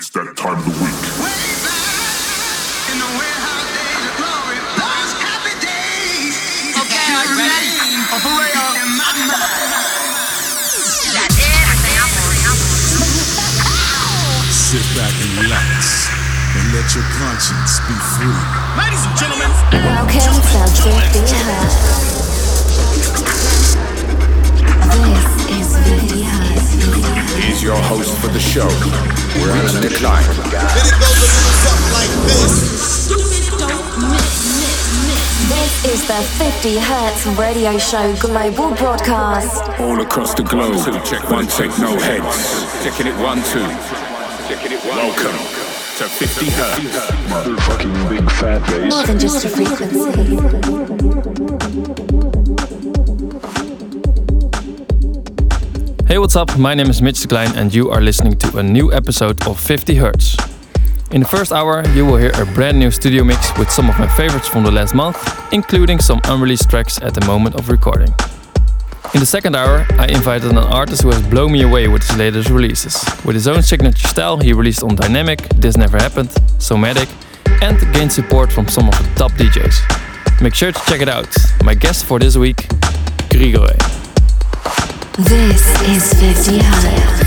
It's that time of the week. Okay, are you ready? Oh, Sit back and relax and let your conscience be free. Ladies and gentlemen, Welcome to 50 Hertz. He's your host for the show. We're on a decline. Then it goes a little something like this. This is the 50 Hertz radio show global broadcast. All across the globe. Check one, check no heads. Checking it one, two. Checking it one. Welcome to 50 Hertz. Motherfucking big fat bass. More than just a frequency. Hey, what's up? My name is Mitch Klein, and you are listening to a new episode of 50 Hertz. In the first hour, you will hear a brand new studio mix with some of my favorites from the last month, including some unreleased tracks at the moment of recording. In the second hour, I invited an artist who has blown me away with his latest releases. With his own signature style, he released on Diynamic, This Never Happened, Somatic, and gained support from some of the top DJs. Make sure to check it out. My guest for this week, Grigore. This is 50 Hertz.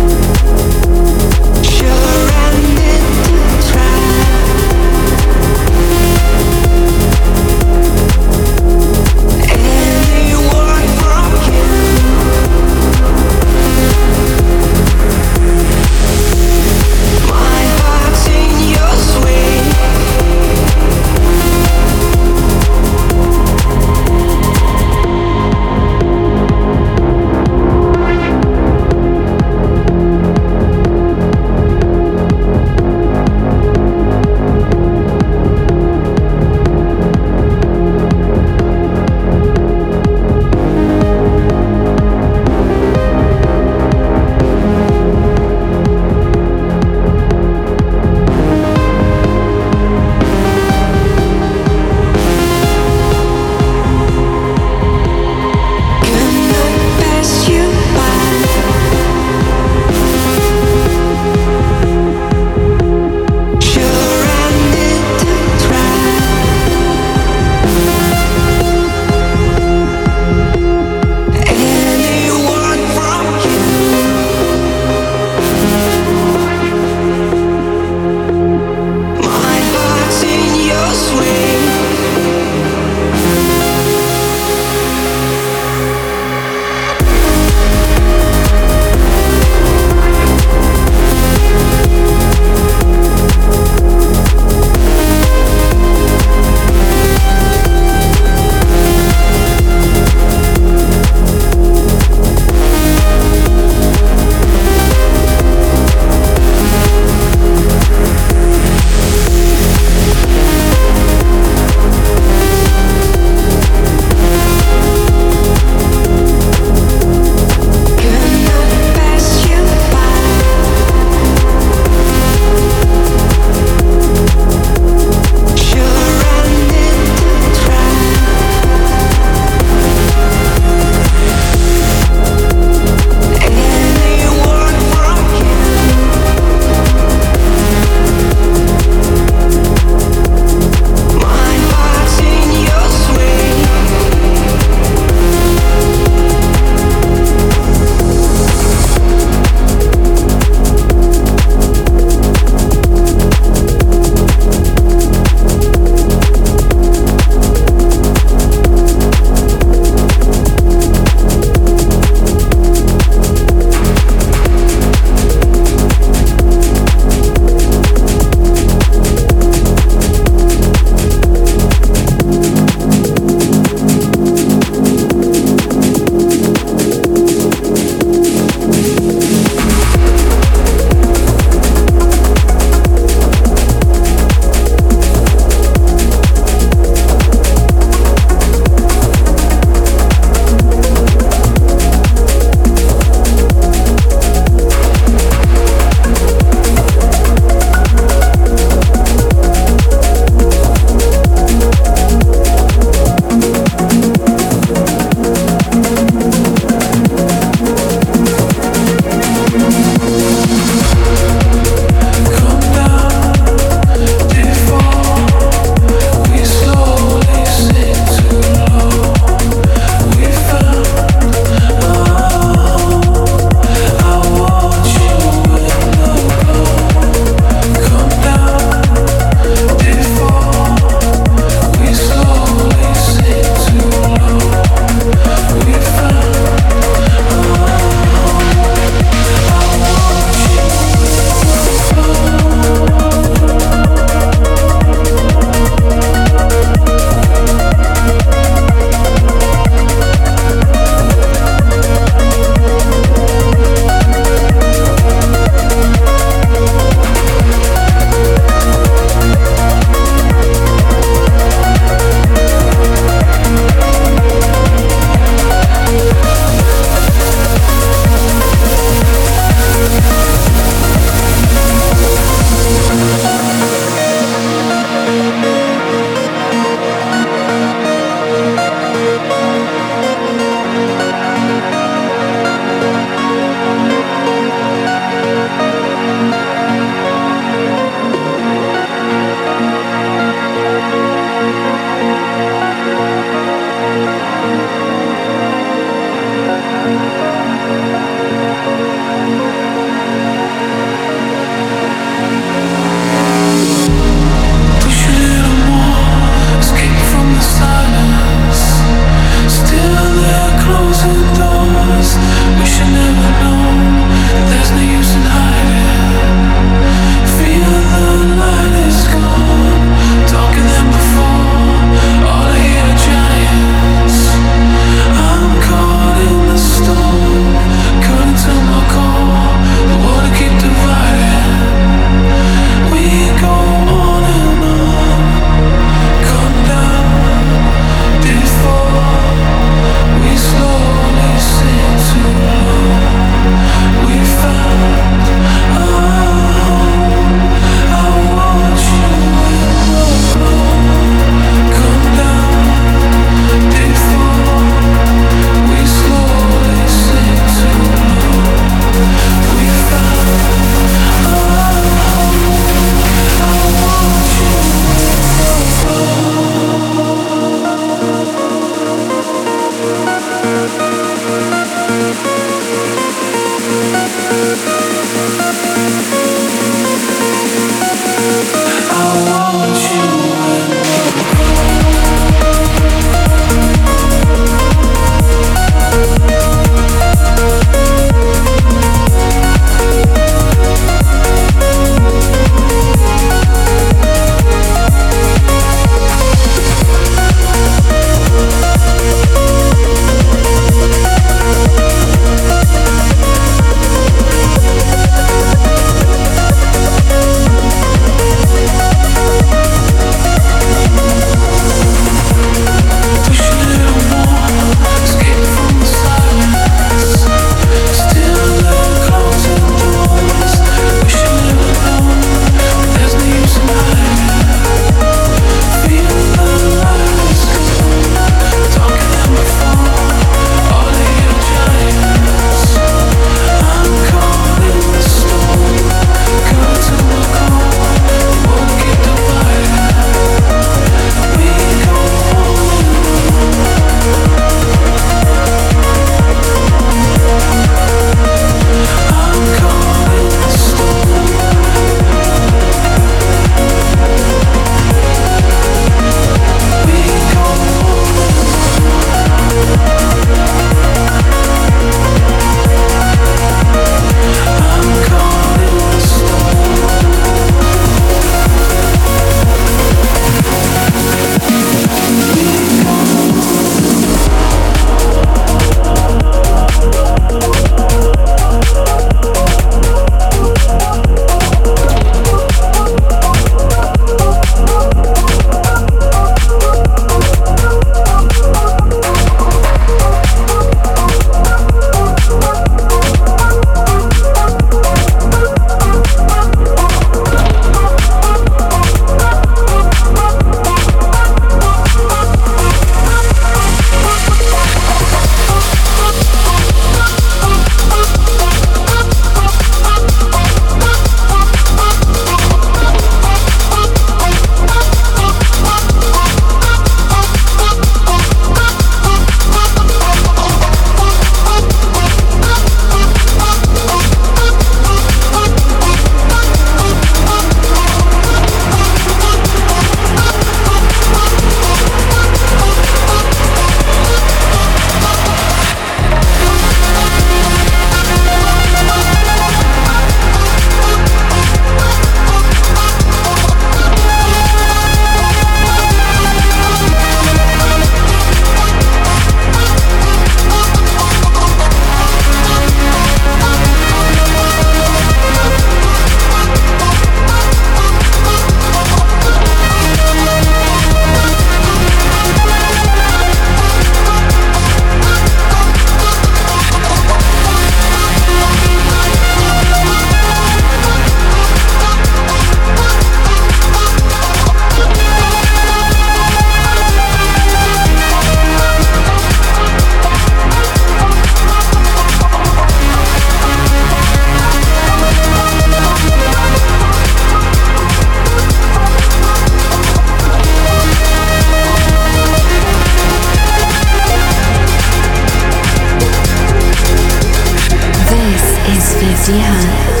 50 Hertz.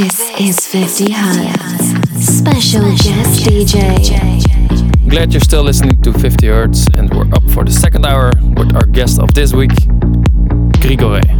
This is 50 Hertz. Special. Glad you're still listening to 50 Hertz, and we're up for the second hour with our guest of this week, Grigore.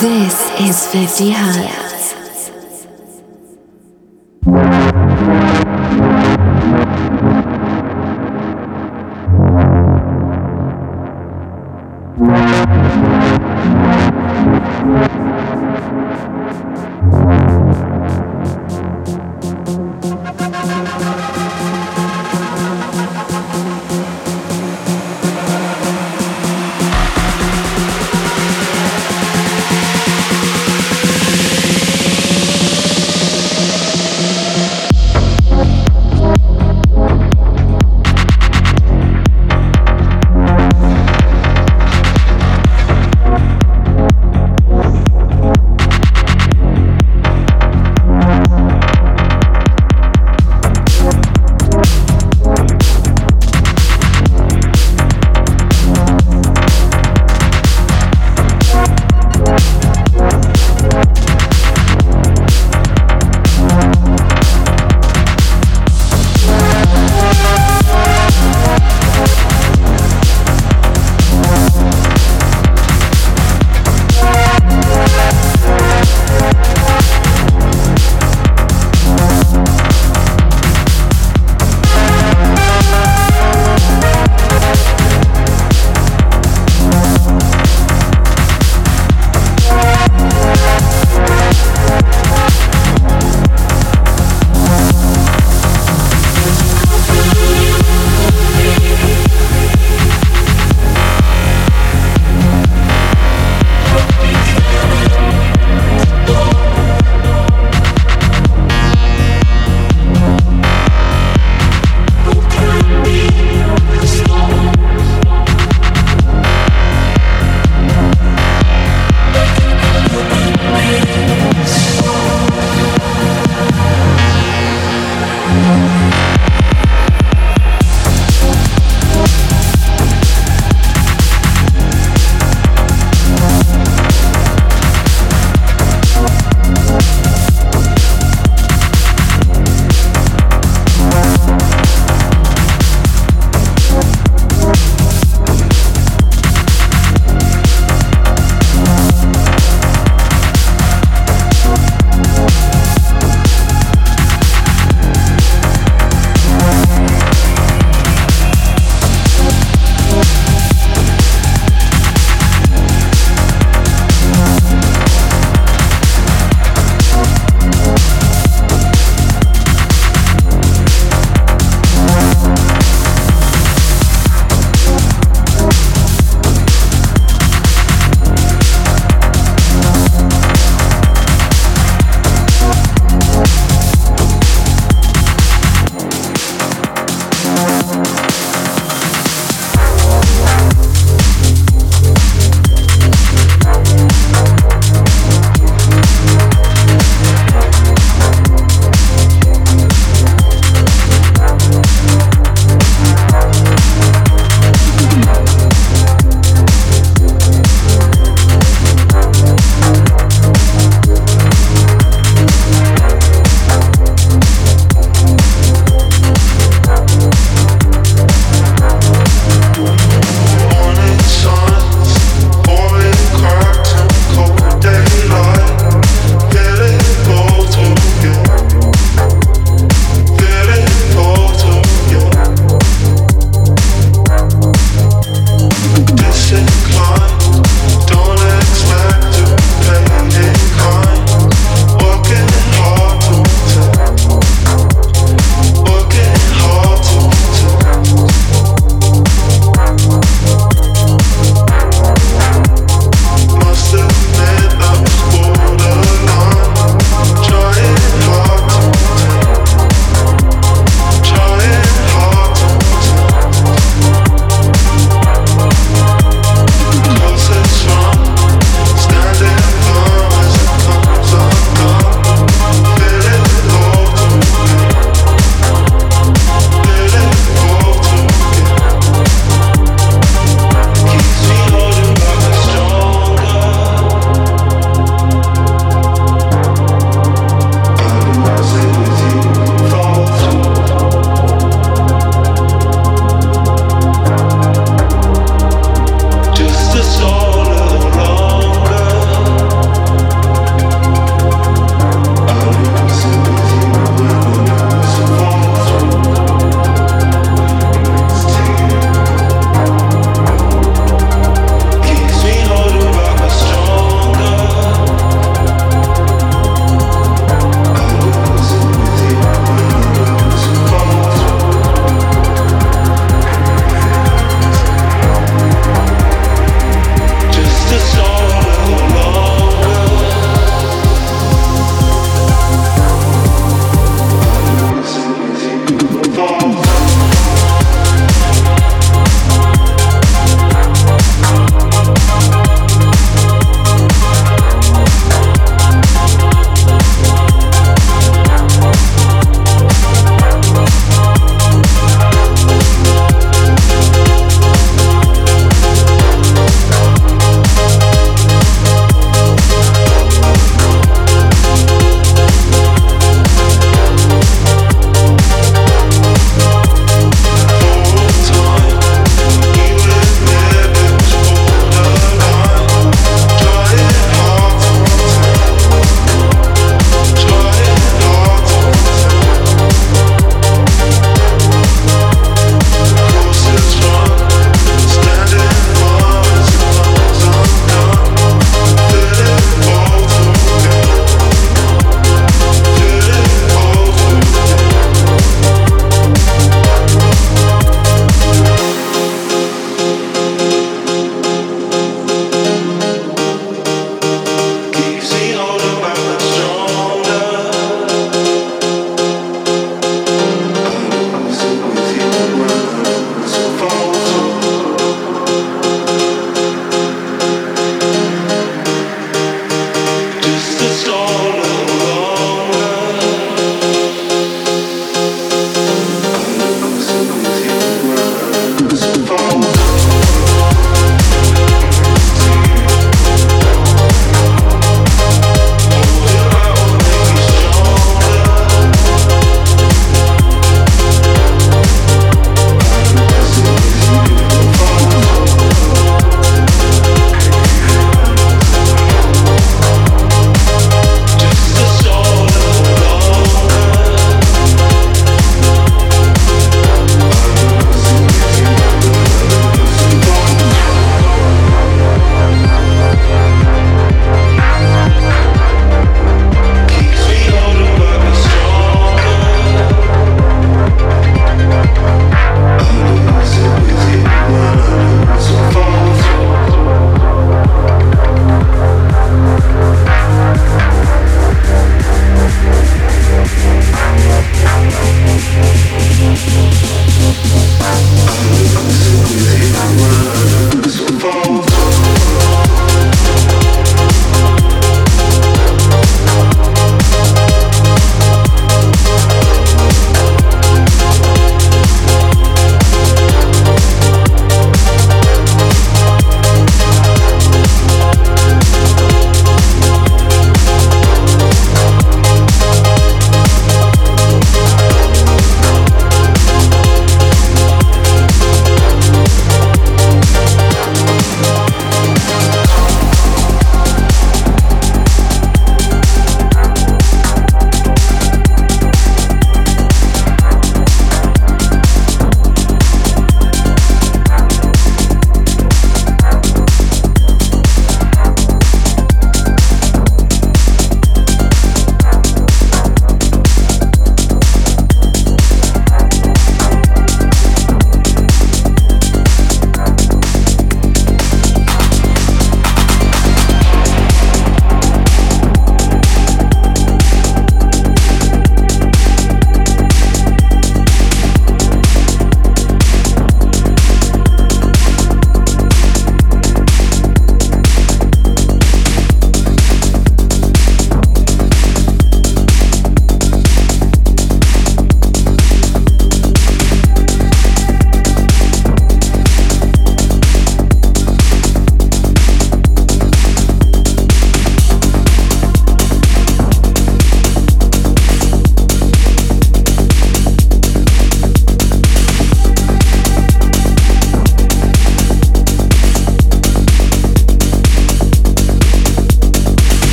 This is 50 Hertz.